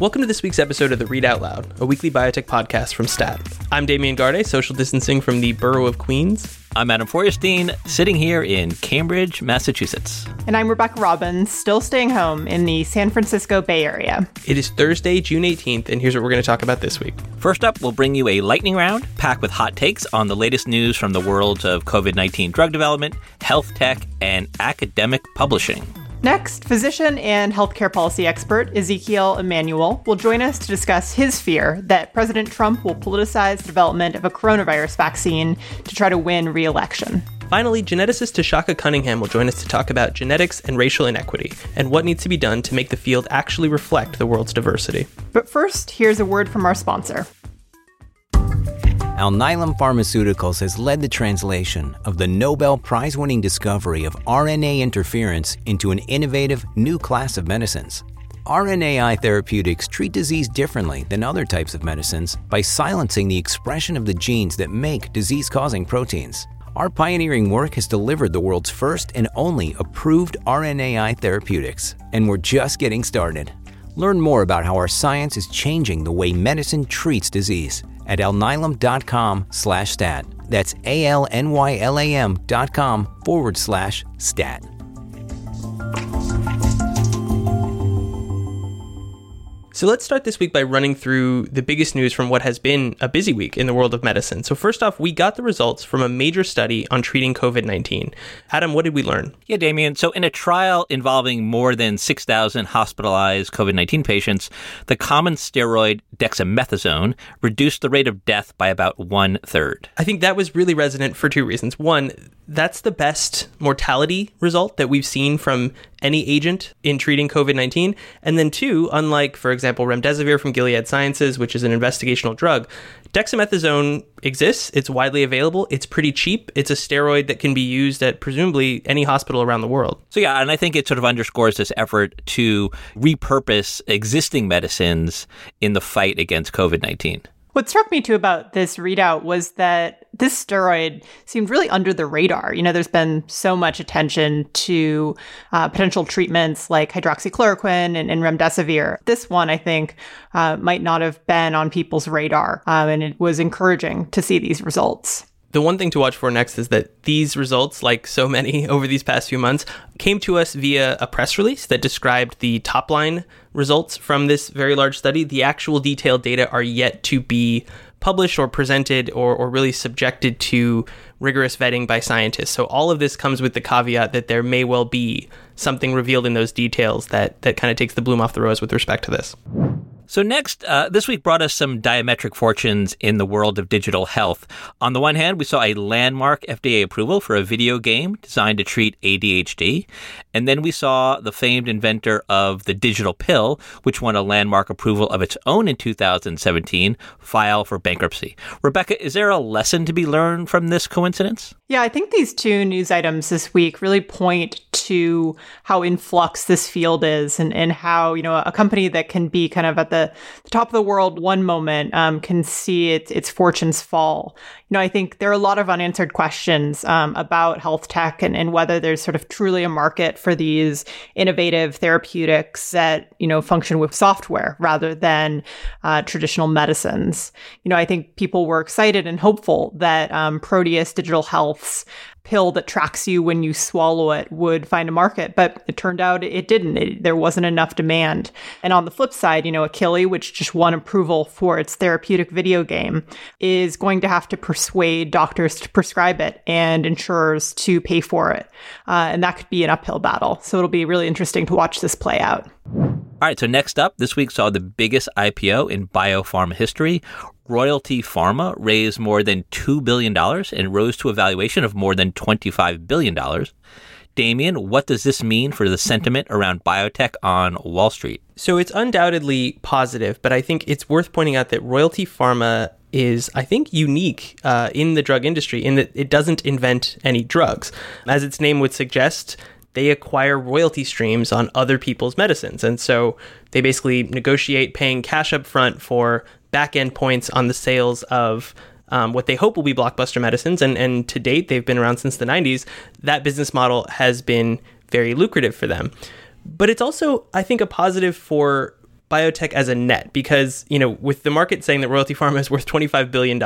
Welcome to this week's episode of the Read Out Loud, a weekly biotech podcast from STAT. I'm Damian Garde, social distancing from the borough of Queens. I'm Adam Feuerstein, sitting here in Cambridge, Massachusetts. And I'm Rebecca Robbins, still staying home in the San Francisco Bay Area. It is Thursday, June 18th, and here's what we're going to talk about this week. First up, we'll bring you a lightning round packed with hot takes on the latest news from the worlds of COVID 19 drug development, health tech, and academic publishing. Next, physician and healthcare policy expert Ezekiel Emanuel will join us to discuss his fear that President Trump will politicize the development of a coronavirus vaccine to try to win re election. Finally, geneticist Tshaka Cunningham will join us to talk about genetics and racial inequity and what needs to be done to make the field actually reflect the world's diversity. But first, here's a word from our sponsor. Alnylam Pharmaceuticals has led the translation of the Nobel Prize winning discovery of RNA interference into an innovative new class of medicines. RNAi therapeutics treat disease differently than other types of medicines by silencing the expression of the genes that make disease causing proteins. Our pioneering work has delivered the world's first and only approved RNAi therapeutics, and we're just getting started. Learn more about how our science is changing the way medicine treats disease at alnylam.com slash stat. That's A-L-N-Y-L-A-M dot com forward slash stat. So let's start this week by running through the biggest news from what has been a busy week in the world of medicine. So, first off, we got the results from a major study on treating COVID 19. Adam, what did we learn? Yeah, Damian. So, in a trial involving more than 6,000 hospitalized COVID 19 patients, the common steroid dexamethasone reduced the rate of death by about one third. I think that was really resonant for two reasons. One, that's the best mortality result that we've seen from any agent in treating COVID 19. And then, two, unlike, for example, remdesivir from Gilead Sciences, which is an investigational drug, dexamethasone exists. It's widely available. It's pretty cheap. It's a steroid that can be used at presumably any hospital around the world. So, yeah, and I think it sort of underscores this effort to repurpose existing medicines in the fight against COVID 19. What struck me too about this readout was that this steroid seemed really under the radar. You know, there's been so much attention to uh, potential treatments like hydroxychloroquine and, and remdesivir. This one, I think, uh, might not have been on people's radar, um, and it was encouraging to see these results. The one thing to watch for next is that these results, like so many over these past few months, came to us via a press release that described the top line results from this very large study. The actual detailed data are yet to be published or presented or, or really subjected to rigorous vetting by scientists. So all of this comes with the caveat that there may well be something revealed in those details that, that kind of takes the bloom off the rose with respect to this. So, next, uh, this week brought us some diametric fortunes in the world of digital health. On the one hand, we saw a landmark FDA approval for a video game designed to treat ADHD. And then we saw the famed inventor of the digital pill, which won a landmark approval of its own in 2017, file for bankruptcy. Rebecca, is there a lesson to be learned from this coincidence? Yeah, I think these two news items this week really point to how in flux this field is and, and how, you know, a company that can be kind of at the, the top of the world one moment um, can see its, its fortunes fall. Know, I think there are a lot of unanswered questions um, about health tech and, and whether there's sort of truly a market for these innovative therapeutics that, you know, function with software rather than uh, traditional medicines. You know, I think people were excited and hopeful that um, Proteus Digital Health's pill that tracks you when you swallow it would find a market, but it turned out it didn't. It, there wasn't enough demand. And on the flip side, you know, Akili, which just won approval for its therapeutic video game, is going to have to persuade doctors to prescribe it and insurers to pay for it. Uh, and that could be an uphill battle. So it'll be really interesting to watch this play out. All right, so next up, this week saw the biggest IPO in biopharma history. Royalty Pharma raised more than $2 billion and rose to a valuation of more than $25 billion. Damian, what does this mean for the sentiment around biotech on Wall Street? So it's undoubtedly positive, but I think it's worth pointing out that Royalty Pharma is, I think, unique uh, in the drug industry in that it doesn't invent any drugs. As its name would suggest, they acquire royalty streams on other people's medicines. And so they basically negotiate paying cash up front for back end points on the sales of um, what they hope will be blockbuster medicines. And, and to date, they've been around since the 90s. That business model has been very lucrative for them. But it's also, I think, a positive for biotech as a net because, you know, with the market saying that Royalty Pharma is worth $25 billion,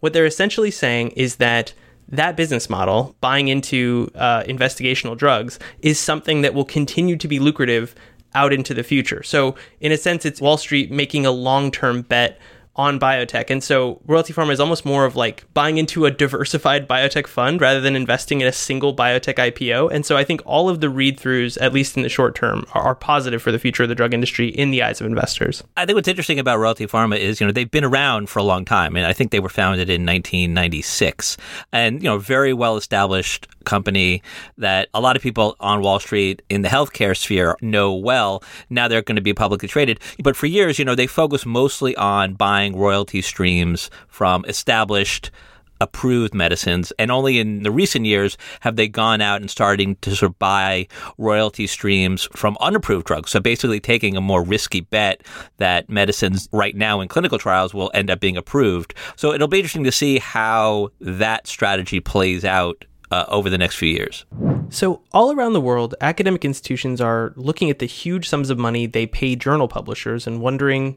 what they're essentially saying is that that business model, buying into uh, investigational drugs, is something that will continue to be lucrative out into the future. So, in a sense, it's Wall Street making a long term bet on biotech. And so Royalty Pharma is almost more of like buying into a diversified biotech fund rather than investing in a single biotech IPO. And so I think all of the read throughs, at least in the short term, are, positive for the future of the drug industry in the eyes of investors. I think what's interesting about Royalty Pharma is, you know, they've been around for a long time. And I think they were founded in 1996 and, you know, very well established company that a lot of people on Wall Street in the healthcare sphere know well. Now they're going to be publicly traded. But for years, you know, they focus mostly on buying buying royalty streams from established approved medicines. And only in the recent years have they gone out and starting to sort of buy royalty streams from unapproved drugs. So basically taking a more risky bet that medicines right now in clinical trials will end up being approved. So it'll be interesting to see how that strategy plays out uh, over the next few years. So, all around the world, academic institutions are looking at the huge sums of money they pay journal publishers and wondering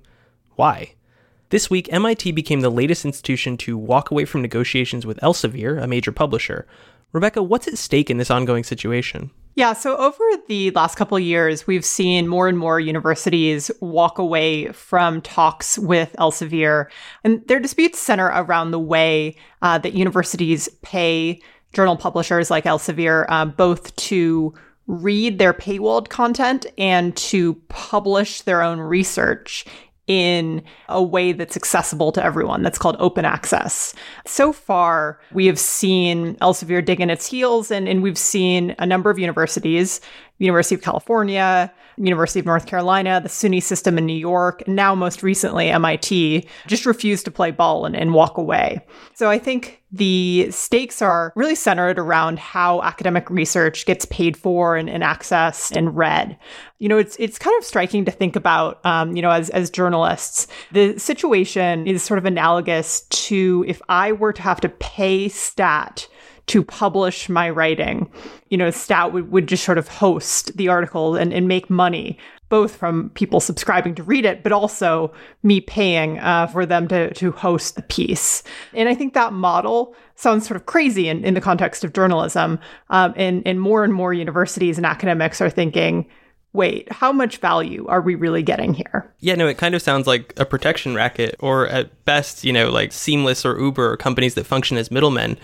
why. This week, MIT became the latest institution to walk away from negotiations with Elsevier, a major publisher. Rebecca, what's at stake in this ongoing situation? Yeah, so over the last couple years, we've seen more and more universities walk away from talks with Elsevier, and their disputes center around the way uh, that universities pay journal publishers like Elsevier uh, both to read their paywalled content and to publish their own research in a way that's accessible to everyone. That's called open access. So far, we have seen Elsevier dig in its heels, and, and we've seen a number of universities, University of California, University of North Carolina, the SUNY system in New York, and now most recently MIT, just refuse to play ball and, and walk away. So I think the stakes are really centered around how academic research gets paid for and, and accessed and read. You know, it's it's kind of striking to think about, um, you know, as as journalists, the situation is sort of analogous to if I were to have to pay Stat to publish my writing. You know, STAT would, would just sort of host the article and, and make money, both from people subscribing to read it, but also me paying uh, for them to, to host the piece. And I think that model sounds sort of crazy in, in the context of journalism. Um, and, and more and more universities and academics are thinking, wait, how much value are we really getting here? Yeah, no, it kind of sounds like a protection racket, or at best, you know, like Seamless or Uber or companies that function as middlemen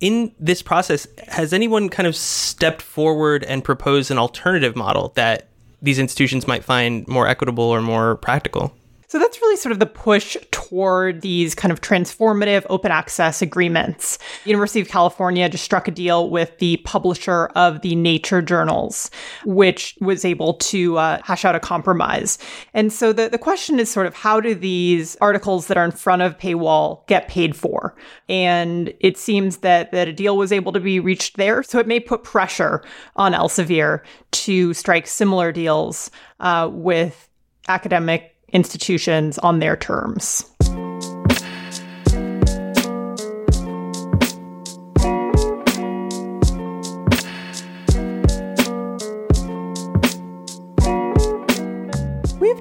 in this process, has anyone kind of stepped forward and proposed an alternative model that these institutions might find more equitable or more practical? So that's really sort of the push toward these kind of transformative open access agreements. University of California just struck a deal with the publisher of the Nature journals, which was able to uh, hash out a compromise. And so the, the question is sort of how do these articles that are in front of paywall get paid for? And it seems that, that a deal was able to be reached there. So it may put pressure on Elsevier to strike similar deals uh, with academic institutions on their terms.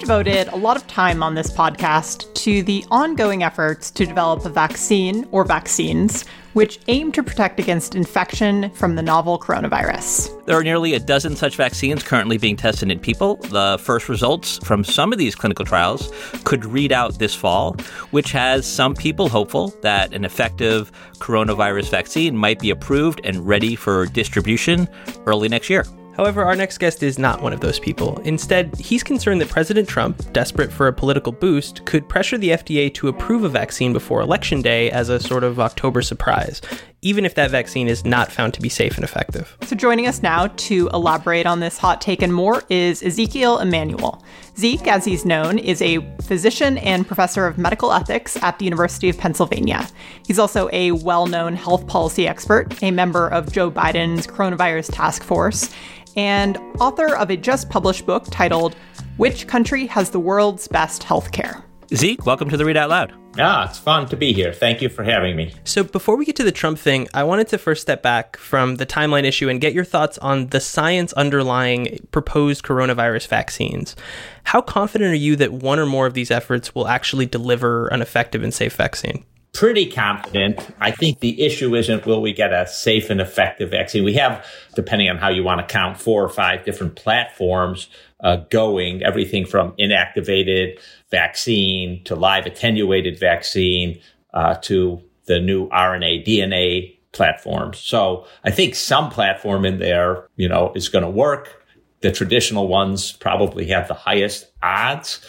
Devoted a lot of time on this podcast to the ongoing efforts to develop a vaccine or vaccines which aim to protect against infection from the novel coronavirus. There are nearly a dozen such vaccines currently being tested in people. The first results from some of these clinical trials could read out this fall, which has some people hopeful that an effective coronavirus vaccine might be approved and ready for distribution early next year. However, our next guest is not one of those people. Instead, he's concerned that President Trump, desperate for a political boost, could pressure the FDA to approve a vaccine before Election Day as a sort of October surprise, even if that vaccine is not found to be safe and effective. So, joining us now to elaborate on this hot take and more is Ezekiel Emanuel. Zeke, as he's known, is a physician and professor of medical ethics at the University of Pennsylvania. He's also a well known health policy expert, a member of Joe Biden's coronavirus task force, and author of a just published book titled Which Country Has the World's Best Healthcare? Zeke, welcome to the Read Out Loud. Ah, it's fun to be here. Thank you for having me. So, before we get to the Trump thing, I wanted to first step back from the timeline issue and get your thoughts on the science underlying proposed coronavirus vaccines. How confident are you that one or more of these efforts will actually deliver an effective and safe vaccine? Pretty confident. I think the issue isn't will we get a safe and effective vaccine. We have, depending on how you want to count, four or five different platforms uh, going, everything from inactivated vaccine to live attenuated vaccine uh, to the new RNA DNA platforms. So I think some platform in there, you know, is going to work. The traditional ones probably have the highest odds.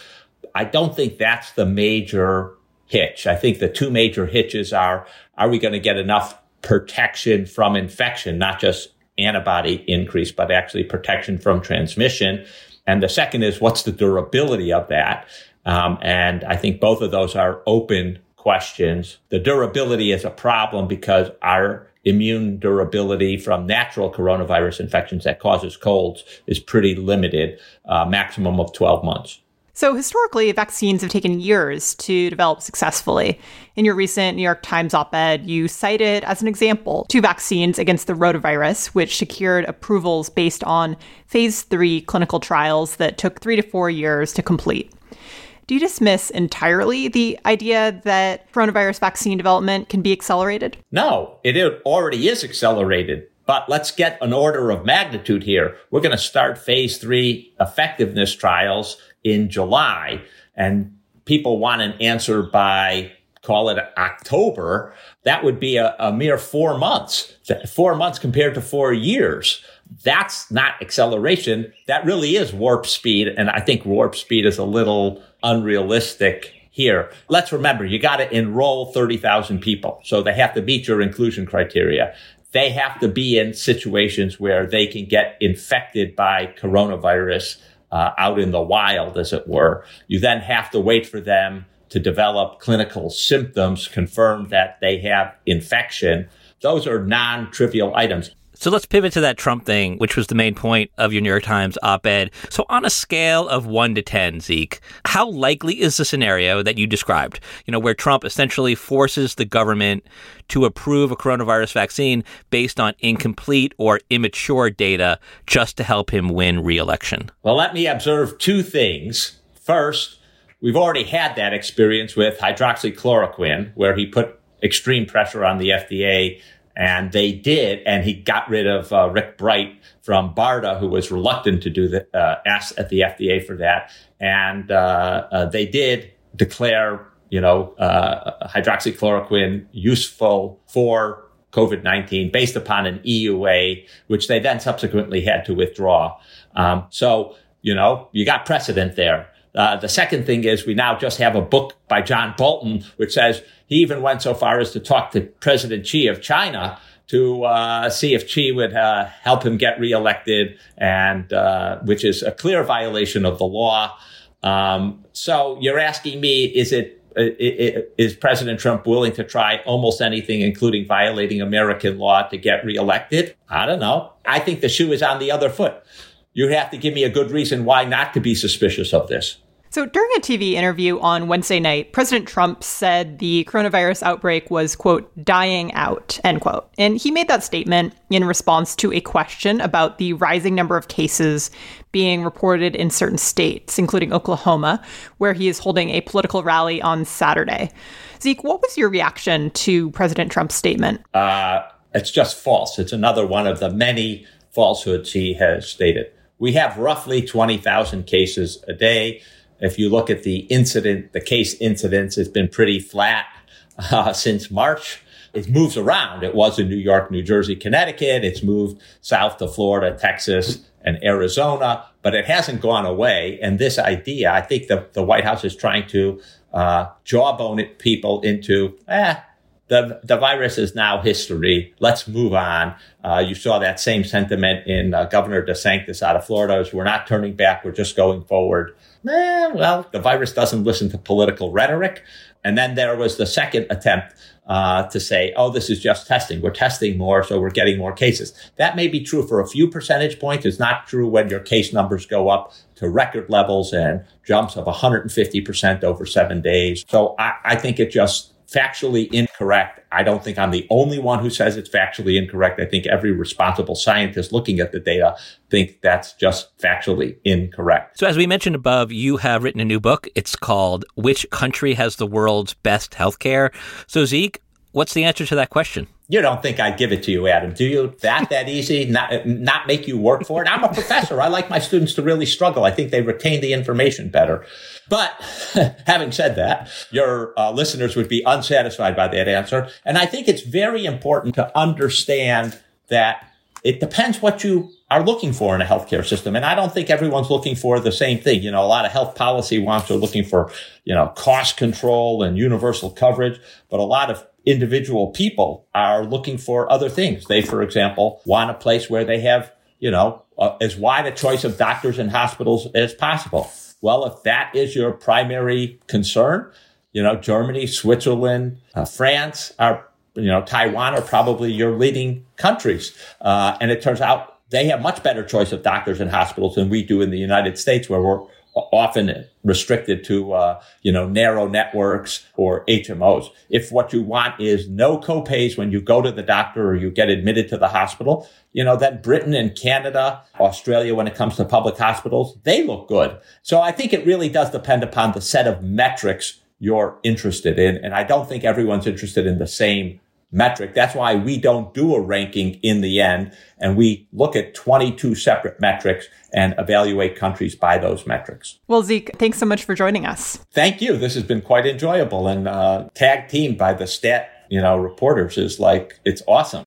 I don't think that's the major hitch. I think the two major hitches are, are we going to get enough protection from infection, not just antibody increase, but actually protection from transmission? And the second is what's the durability of that? Um, and I think both of those are open questions. The durability is a problem because our immune durability from natural coronavirus infections that causes colds is pretty limited, uh, maximum of 12 months. So, historically, vaccines have taken years to develop successfully. In your recent New York Times op ed, you cited as an example two vaccines against the rotavirus, which secured approvals based on phase three clinical trials that took three to four years to complete. Do you dismiss entirely the idea that coronavirus vaccine development can be accelerated? No, it already is accelerated. But let's get an order of magnitude here. We're going to start phase three effectiveness trials in July and people want an answer by call it October, that would be a, a, mere four months, four months compared to four years. That's not acceleration. That really is warp speed. And I think warp speed is a little unrealistic here. Let's remember, you got to enroll 30,000 people. So they have to meet your inclusion criteria. They have to be in situations where they can get infected by coronavirus uh, out in the wild, as it were. You then have to wait for them to develop clinical symptoms, confirm that they have infection. Those are non-trivial items. So let's pivot to that Trump thing, which was the main point of your New York Times op ed. So, on a scale of one to 10, Zeke, how likely is the scenario that you described, you know, where Trump essentially forces the government to approve a coronavirus vaccine based on incomplete or immature data just to help him win re election? Well, let me observe two things. First, we've already had that experience with hydroxychloroquine, where he put extreme pressure on the FDA and they did, and he got rid of uh, Rick Bright from BARDA, who was reluctant to do the uh, at the FDA for that, and uh, uh, they did declare, you know, uh, hydroxychloroquine useful for COVID nineteen based upon an EUA, which they then subsequently had to withdraw. Um, so, you know, you got precedent there. Uh, the second thing is we now just have a book by John Bolton, which says he even went so far as to talk to President Xi of China to uh, see if Xi would uh, help him get reelected, and uh, which is a clear violation of the law. Um, so you're asking me, is it is President Trump willing to try almost anything, including violating American law to get reelected? I don't know. I think the shoe is on the other foot. You have to give me a good reason why not to be suspicious of this. So during a TV interview on Wednesday night, President Trump said the coronavirus outbreak was, quote, dying out, end quote. And he made that statement in response to a question about the rising number of cases being reported in certain states, including Oklahoma, where he is holding a political rally on Saturday. Zeke, what was your reaction to President Trump's statement? Uh, it's just false. It's another one of the many falsehoods he has stated. We have roughly 20,000 cases a day. If you look at the incident, the case incidence has been pretty flat uh, since March. It moves around. It was in New York, New Jersey, Connecticut. It's moved south to Florida, Texas, and Arizona, but it hasn't gone away. And this idea, I think the, the White House is trying to uh, jawbone it people into, eh, the, the virus is now history. Let's move on. Uh, you saw that same sentiment in uh, Governor DeSantis out of Florida. As we're not turning back, we're just going forward. Eh, well, the virus doesn't listen to political rhetoric. And then there was the second attempt uh, to say, oh, this is just testing. We're testing more, so we're getting more cases. That may be true for a few percentage points. It's not true when your case numbers go up to record levels and jumps of 150% over seven days. So I, I think it just factually incorrect. I don't think I'm the only one who says it's factually incorrect. I think every responsible scientist looking at the data think that's just factually incorrect. So as we mentioned above, you have written a new book. It's called Which Country Has the World's Best Healthcare? So Zeke, what's the answer to that question? You don't think I'd give it to you, Adam, do you? That that easy? Not not make you work for it? I'm a professor. I like my students to really struggle. I think they retain the information better. But having said that, your uh, listeners would be unsatisfied by that answer. And I think it's very important to understand that it depends what you are looking for in a healthcare system. And I don't think everyone's looking for the same thing. You know, a lot of health policy wants are looking for, you know, cost control and universal coverage, but a lot of individual people are looking for other things. They, for example, want a place where they have, you know, uh, as wide a choice of doctors and hospitals as possible. Well, if that is your primary concern, you know, Germany, Switzerland, uh, France are, you know, Taiwan are probably your leading countries. Uh, and it turns out they have much better choice of doctors and hospitals than we do in the United States, where we're often restricted to uh, you know narrow networks or HMOs. If what you want is no copays when you go to the doctor or you get admitted to the hospital, you know then Britain and Canada, Australia, when it comes to public hospitals, they look good. So I think it really does depend upon the set of metrics you're interested in, and I don't think everyone's interested in the same metric. That's why we don't do a ranking in the end. And we look at 22 separate metrics and evaluate countries by those metrics. Well, Zeke, thanks so much for joining us. Thank you. This has been quite enjoyable and uh, tag team by the stat, you know, reporters is like, it's awesome.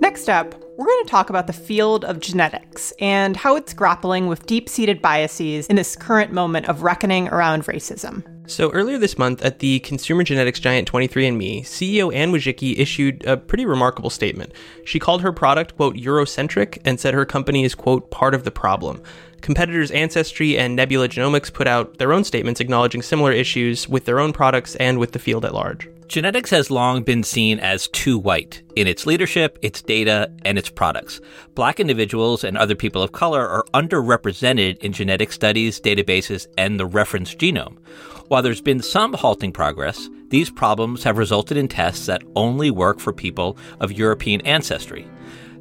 Next up, we're going to talk about the field of genetics and how it's grappling with deep seated biases in this current moment of reckoning around racism. So, earlier this month at the consumer genetics giant 23andMe, CEO Anne Wojcicki issued a pretty remarkable statement. She called her product, quote, Eurocentric and said her company is, quote, part of the problem. Competitors Ancestry and Nebula Genomics put out their own statements acknowledging similar issues with their own products and with the field at large. Genetics has long been seen as too white in its leadership, its data, and its products. Black individuals and other people of color are underrepresented in genetic studies, databases, and the reference genome. While there's been some halting progress, these problems have resulted in tests that only work for people of European ancestry.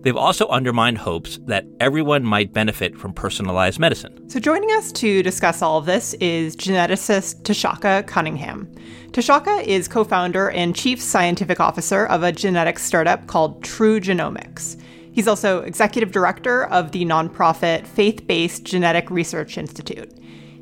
They've also undermined hopes that everyone might benefit from personalized medicine. So, joining us to discuss all of this is geneticist Tshaka Cunningham. Tshaka is co founder and chief scientific officer of a genetics startup called TruGenomix. He's also executive director of the nonprofit Faith Based Genetic Research Institute.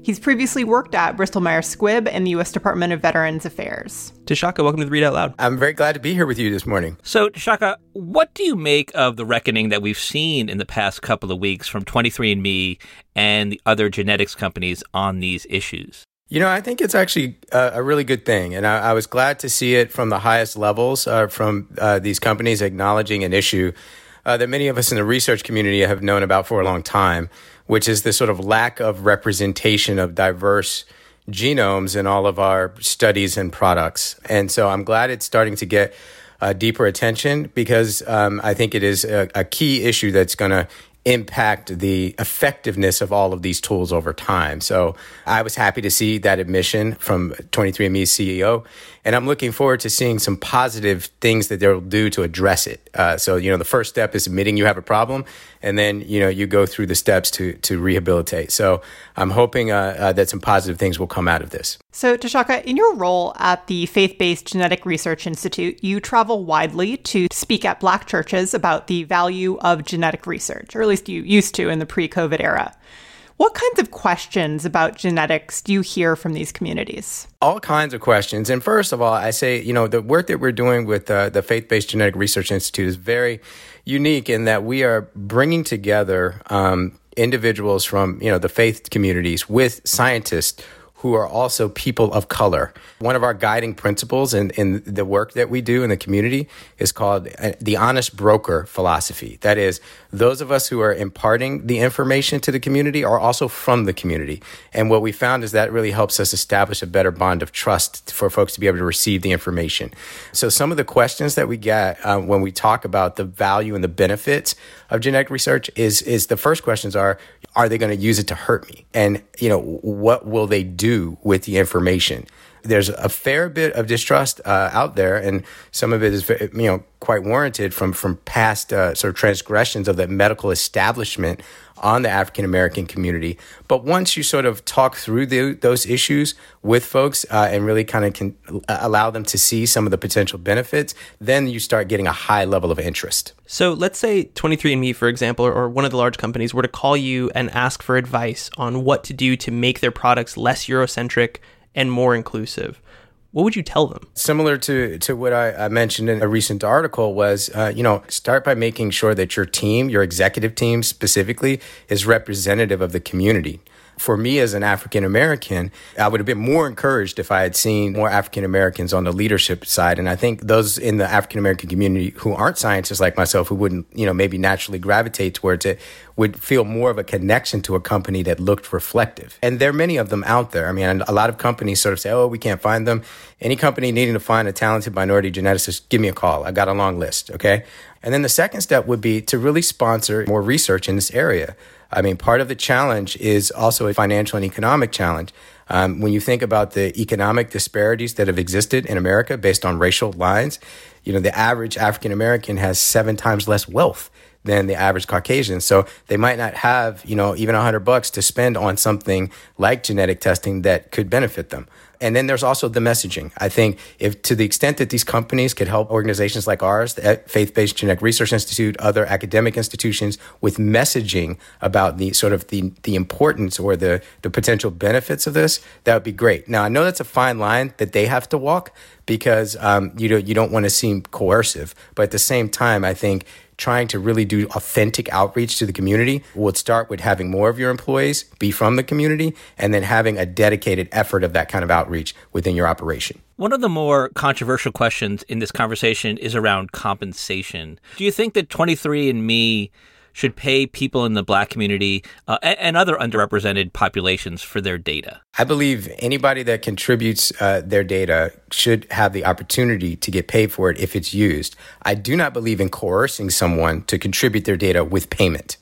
He's previously worked at Bristol Myers Squibb and the U.S. Department of Veterans Affairs. Tshaka, welcome to the Read Out Loud. I'm very glad to be here with you this morning. So, Tshaka, what do you make of the reckoning that we've seen in the past couple of weeks from 23andMe and the other genetics companies on these issues? You know, I think it's actually a, a really good thing. And I, I, was glad to see it from the highest levels uh, from uh, these companies acknowledging an issue uh, that many of us in the research community have known about for a long time which is the sort of lack of representation of diverse genomes in all of our studies and products. And so I'm glad it's starting to get uh, deeper attention because um, I think it is a, a key issue that's going to impact the effectiveness of all of these tools over time. So I was happy to see that admission from 23andMe's CEO, and I'm looking forward to seeing some positive things that they'll do to address it. Uh, so you know, the first step is admitting you have a problem, and then you know you go through the steps to to rehabilitate. So I'm hoping uh, uh, that some positive things will come out of this. So Tshaka, in your role at the Faith Based Genetic Research Institute, you travel widely to speak at Black churches about the value of genetic research, or at least you used to in the pre-COVID era. What kinds of questions about genetics do you hear from these communities? All kinds of questions. And first of all, I say, you know, the work that we're doing with uh, the Faith Based Genetic Research Institute is very unique in that we are bringing together um, individuals from, you know, the faith communities with scientists who are also people of color. One of our guiding principles in, in the work that we do in the community is called uh, the honest broker philosophy. That is, those of us who are imparting the information to the community are also from the community. And what we found is that really helps us establish a better bond of trust for folks to be able to receive the information. So some of the questions that we get uh, when we talk about the value and the benefits of genetic research is, is the first questions are, are they going to use it to hurt me? And, you know, what will they do with the information? There's a fair bit of distrust uh, out there, and some of it is, you know, quite warranted from from past uh, sort of transgressions of the medical establishment on the African American community. But once you sort of talk through the, those issues with folks uh, and really kind of can allow them to see some of the potential benefits, then you start getting a high level of interest. So let's say 23andMe, for example, or, or one of the large companies were to call you and ask for advice on what to do to make their products less Eurocentric and more inclusive what would you tell them? Similar to to what I, I mentioned in a recent article was, uh, you know, start by making sure that your team, your executive team specifically, is representative of the community for me as an African American, I would have been more encouraged if I had seen more African Americans on the leadership side. And I think those in the African American community who aren't scientists like myself, who wouldn't, you know, maybe naturally gravitate towards it, would feel more of a connection to a company that looked reflective. And there are many of them out there. I mean, a lot of companies sort of say, oh, we can't find them. Any company needing to find a talented minority geneticist, give me a call. I got a long list. Okay. And then the second step would be to really sponsor more research in this area. I mean, part of the challenge is also a financial and economic challenge. Um, when you think about the economic disparities that have existed in America based on racial lines, you know, the average African American has seven times less wealth than the average Caucasian. So they might not have, you know, even a hundred bucks to spend on something like genetic testing that could benefit them. And then there's also the messaging. I think if to the extent that these companies could help organizations like ours, the Faith-Based Genetic Research Institute, other academic institutions with messaging about the sort of the, the importance or the, the potential benefits of this, that would be great. Now, I know that's a fine line that they have to walk because um, you, don't, you don't want to seem coercive. But at the same time, I think trying to really do authentic outreach to the community would start with having more of your employees be from the community and then having a dedicated effort of that kind of outreach within your operation. One of the more controversial questions in this conversation is around compensation. Do you think that 23andMe should pay people in the black community uh, and, and, other underrepresented populations for their data? I believe anybody that contributes uh, their data should have the opportunity to get paid for it if it's used. I do not believe in coercing someone to contribute their data with payment.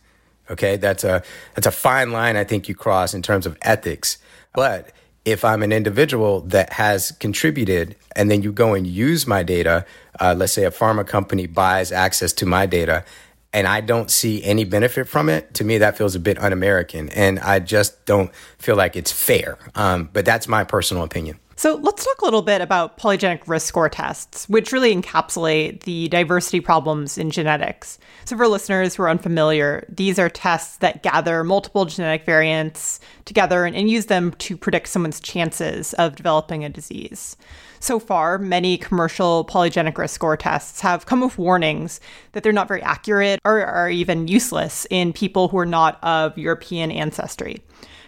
Okay, that's a that's a fine line I think you cross in terms of ethics. But if I'm an individual that has contributed and then you go and use my data, uh, let's say a pharma company buys access to my data and I don't see any benefit from it, to me, that feels a bit un American. And I just don't feel like it's fair. Um, but that's my personal opinion. So let's talk a little bit about polygenic risk score tests, which really encapsulate the diversity problems in genetics. So, for listeners who are unfamiliar, these are tests that gather multiple genetic variants together and, and use them to predict someone's chances of developing a disease. So far, many commercial polygenic risk score tests have come with warnings that they're not very accurate or are even useless in people who are not of European ancestry.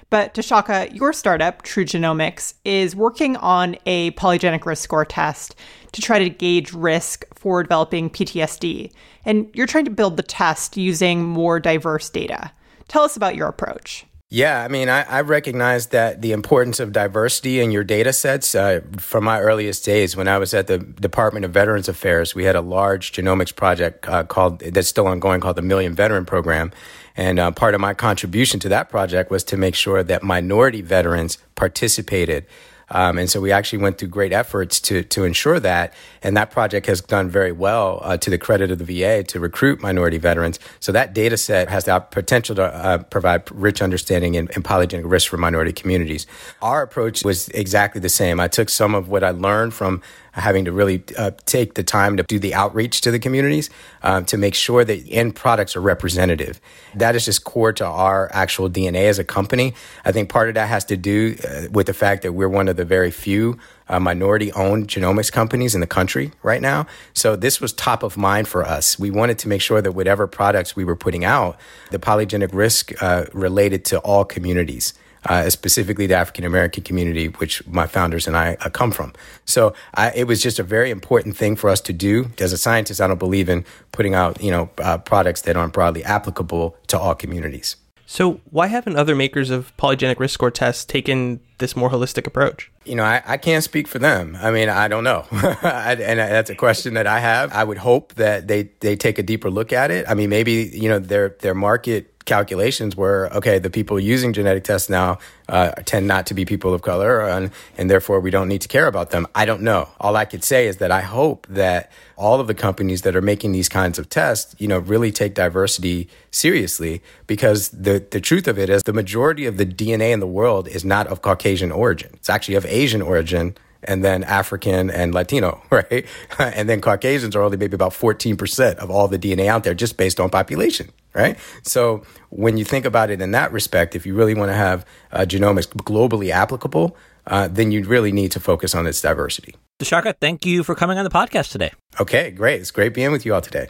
But Tshaka, uh, your startup, TruGenomix, is working on a polygenic risk score test to try to gauge risk for developing PTSD. And you're trying to build the test using more diverse data. Tell us about your approach. Yeah, I mean, I, I recognize that the importance of diversity in your data sets uh, from my earliest days when I was at the Department of Veterans Affairs. We had a large genomics project uh, called that's still ongoing called the Million Veteran Program. And uh, part of my contribution to that project was to make sure that minority veterans participated um, and so we actually went through great efforts to to ensure that, and that project has done very well uh, to the credit of the VA to recruit minority veterans. So that data set has the potential to uh, provide rich understanding in, in polygenic risk for minority communities. Our approach was exactly the same. I took some of what I learned from having to really uh, take the time to do the outreach to the communities um, to make sure that end products are representative. That is just core to our actual DNA as a company. I think part of that has to do uh, with the fact that we're one of the very few uh, minority owned genomics companies in the country right now. So this was top of mind for us. We wanted to make sure that whatever products we were putting out, the polygenic risk uh, related to all communities. Uh, specifically the African American community, which my founders and I uh, come from. So I, it was just a very important thing for us to do. As a scientist, I don't believe in putting out you know uh, products that aren't broadly applicable to all communities. So, why haven't other makers of polygenic risk score tests taken this more holistic approach? You know, I, I can't speak for them. I mean, I don't know. and that's a question that I have. I would hope that they, they take a deeper look at it. I mean, maybe, you know, their, their market calculations were okay the people using genetic tests now uh, tend not to be people of color and, and therefore we don't need to care about them i don't know all i could say is that i hope that all of the companies that are making these kinds of tests you know really take diversity seriously because the, the truth of it is the majority of the dna in the world is not of caucasian origin it's actually of asian origin and then African and Latino, right? and then Caucasians are only maybe about 14% of all the DNA out there just based on population right? So when you think about it in that respect, if you really want to have uh, genomics globally applicable, uh, then you really need to focus on its diversity. Tshaka, thank you for coming on the podcast today. Okay, great. It's great being with you all today.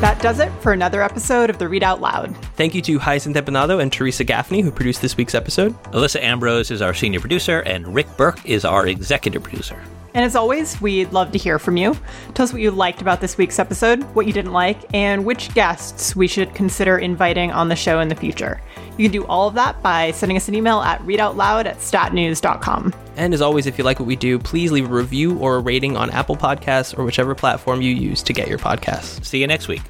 That does it for another episode of the Read Out Loud. Thank you to Hyacinth Empanado and Teresa Gaffney, who produced this week's episode. Alissa Ambrose is our senior producer, and Rick Berke is our executive producer. And as always, we'd love to hear from you. Tell us what you liked about this week's episode, what you didn't like, and which guests we should consider inviting on the show in the future. You can do all of that by sending us an email at readoutloud at statnews.com. And as always, if you like what we do, please leave a review or a rating on Apple Podcasts or whichever platform you use to get your podcasts. See you next week.